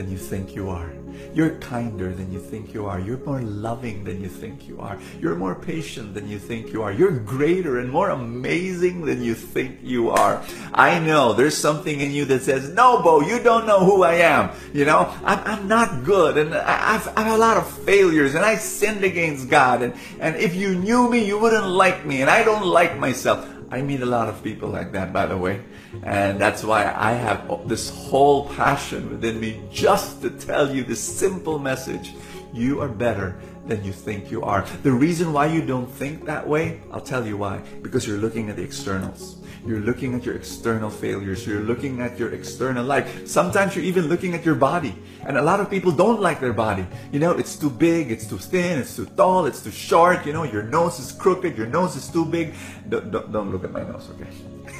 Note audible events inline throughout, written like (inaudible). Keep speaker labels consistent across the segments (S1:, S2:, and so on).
S1: than you think you are. You're kinder than you think you are. You're more loving than you think you are. You're more patient than you think you are. You're greater and more amazing than you think you are. I know there's something in you that says, no, Bo, you don't know who I am. You know, I'm, I'm not good and I've, I have a lot of failures and I sinned against God. And, and if you knew me, you wouldn't like me and I don't like myself. I meet a lot of people like that, by the way. And that's why I have this whole passion within me just to tell you this simple message. You are better than you think you are. The reason why you don't think that way, I'll tell you why. Because you're looking at the externals. You're looking at your external failures. You're looking at your external life. Sometimes you're even looking at your body. And a lot of people don't like their body. You know, it's too big, it's too thin, it's too tall, it's too short. You know, your nose is crooked, your nose is too big. Don't, don't, don't look at my nose, okay?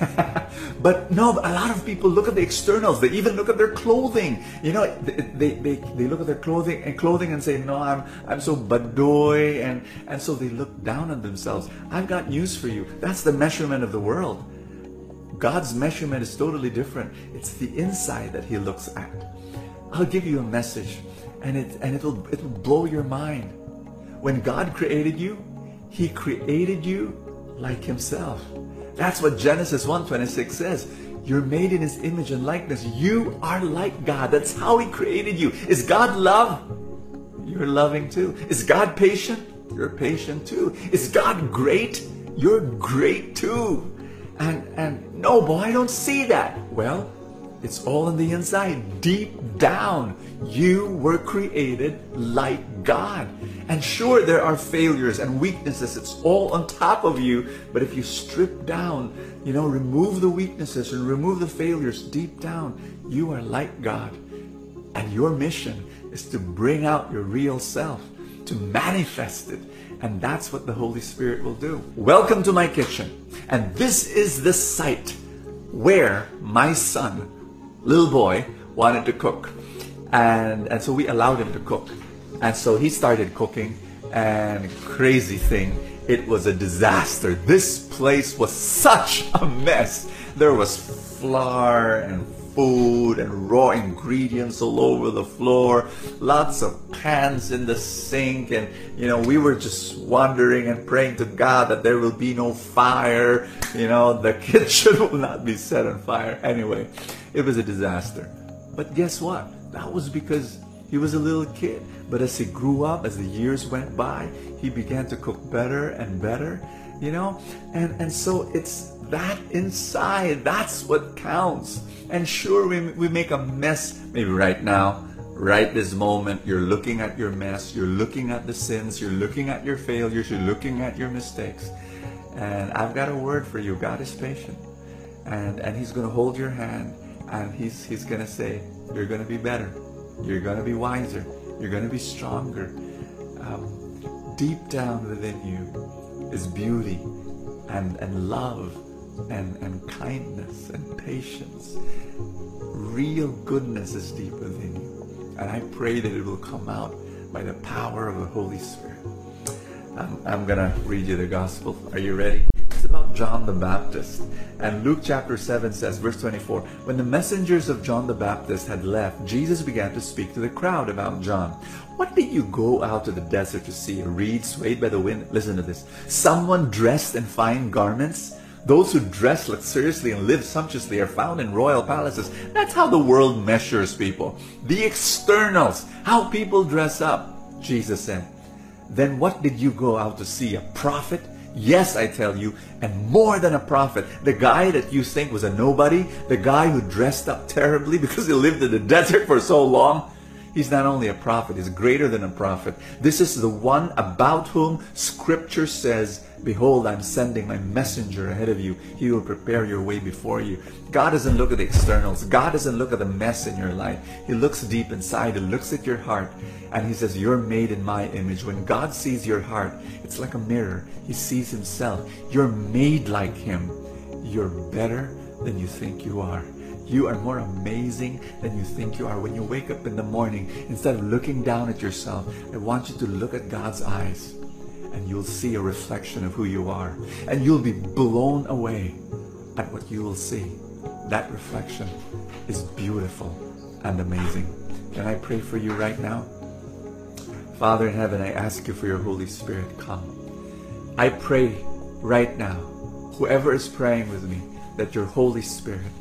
S1: (laughs) but no, a lot of people look at the externals. They even look at their clothing. You know, they, they, they look at their clothing and clothing and say, no, I'm, I'm so badoy. And, and so they look down on themselves. I've got news for you. That's the measurement of the world. God's measurement is totally different. It's the inside that He looks at. I'll give you a message, and it and it'll it'll blow your mind. When God created you, He created you like Himself. That's what Genesis 1:26 says. You're made in His image and likeness. You are like God. That's how He created you. Is God love? You're loving too. Is God patient? You're patient too. Is God great? You're great too. And and no, boy, I don't see that. Well, it's all in the inside, deep down. You were created like God. And sure, there are failures and weaknesses. It's all on top of you. But if you strip down, you know, remove the weaknesses and remove the failures deep down, you are like God. And your mission is to bring out your real self, to manifest it. And that's what the Holy Spirit will do. Welcome to my kitchen. And this is the site where my son, little boy, wanted to cook. And, and so we allowed him to cook. And so he started cooking and crazy thing, it was a disaster. This place was such a mess. There was flour and food and raw ingredients all over the floor, lots of pans in the sink, and you know, we were just wondering and praying to God that there will be no fire, you know, (laughs) the kitchen will not be set on fire. Anyway, it was a disaster. But guess what? That was because he was a little kid. But as he grew up, as the years went by, he began to cook better and better, you know? And and so it's that inside, that's what counts. And sure, we, we make a mess maybe right now, right this moment. You're looking at your mess, you're looking at the sins, you're looking at your failures, you're looking at your mistakes. And I've got a word for you God is patient. And, and He's going to hold your hand and He's, he's going to say, You're going to be better, you're going to be wiser, you're going to be stronger. Um, deep down within you is beauty and, and love and, and kindness and patience. Real goodness is deep within you. And I pray that it will come out by the power of the Holy Spirit. I'm, I'm going to read you the gospel. Are you ready? About John the Baptist. And Luke chapter 7 says, verse 24, When the messengers of John the Baptist had left, Jesus began to speak to the crowd about John. What did you go out to the desert to see? A reed swayed by the wind? Listen to this. Someone dressed in fine garments? Those who dress luxuriously and live sumptuously are found in royal palaces. That's how the world measures people. The externals, how people dress up. Jesus said, Then what did you go out to see? A prophet? Yes, I tell you, and more than a prophet. The guy that you think was a nobody, the guy who dressed up terribly because he lived in the (laughs) desert for so long, He's not only a prophet, he's greater than a prophet. This is the one about whom scripture says Behold, I'm sending my messenger ahead of you. He will prepare your way before you. God doesn't look at the externals. God doesn't look at the mess in your life. He looks deep inside. He looks at your heart and he says, You're made in my image. When God sees your heart, it's like a mirror. He sees himself. You're made like him. You're better than you think you are. You are more amazing than you think you are. When you wake up in the morning, instead of looking down at yourself, I want you to look at God's eyes and you'll see a reflection of who you are. And you'll be blown away at what you will see. That reflection is beautiful and amazing. Can I pray for you right now? Father in heaven, I ask you for your Holy Spirit, come. I pray right now, whoever is praying with me, that your Holy Spirit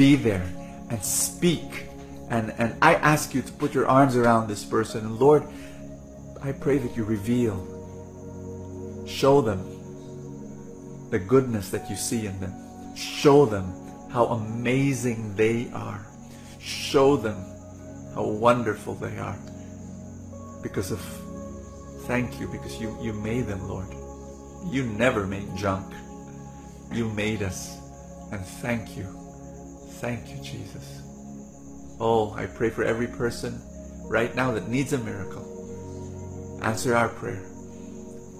S1: be there and speak. And, and I ask you to put your arms around this person. And Lord, I pray that you reveal, show them the goodness that you see in them. Show them how amazing they are. Show them how wonderful they are. Because of, thank you, because you, you made them, Lord. You never made junk. You made us. And thank you Thank you, Jesus. Oh, I pray for every person right now that needs a miracle. Answer our prayer.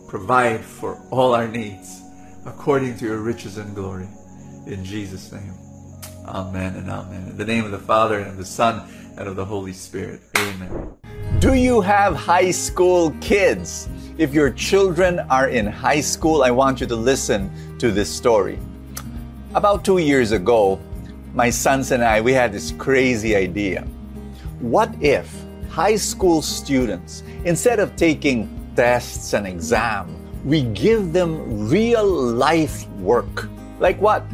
S1: Provide for all our needs according to your riches and glory. In Jesus' name. Amen and amen. In the name of the Father and of the Son and of the Holy Spirit. Amen.
S2: Do you have high school kids? If your children are in high school, I want you to listen to this story. About two years ago, my sons and I, we had this crazy idea. What if high school students, instead of taking tests and exam, we give them real life work? Like what?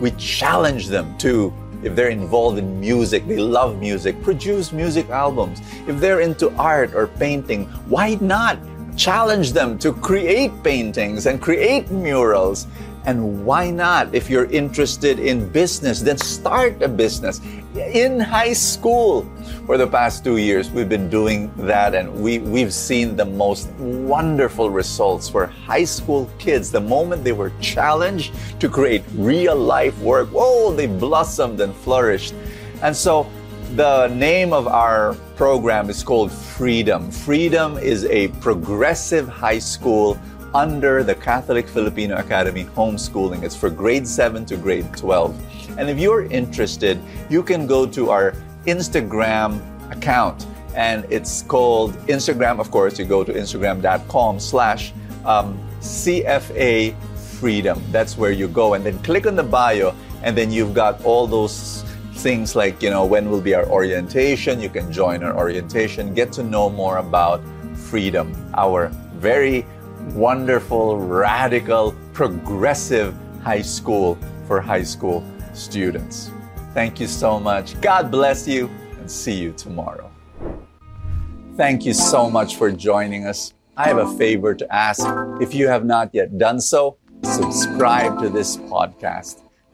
S2: We challenge them to, if they're involved in music, they love music, produce music albums. If they're into art or painting, why not challenge them to create paintings and create murals and why not? If you're interested in business, then start a business in high school. For the past two years, we've been doing that, and we, we've seen the most wonderful results for high school kids. The moment they were challenged to create real life work, whoa, they blossomed and flourished. And so, the name of our program is called Freedom. Freedom is a progressive high school under the Catholic Filipino Academy homeschooling. It's for grade 7 to grade 12. And if you're interested, you can go to our Instagram account and it's called Instagram, of course, you go to instagram.com slash um, CFA Freedom. That's where you go. And then click on the bio, and then you've got all those things like, you know, when will be our orientation? You can join our orientation, get to know more about freedom, our very wonderful, radical, progressive high school for high school students. Thank you so much. God bless you and see you tomorrow. Thank you so much for joining us. I have a favor to ask. If you have not yet done so, subscribe to this podcast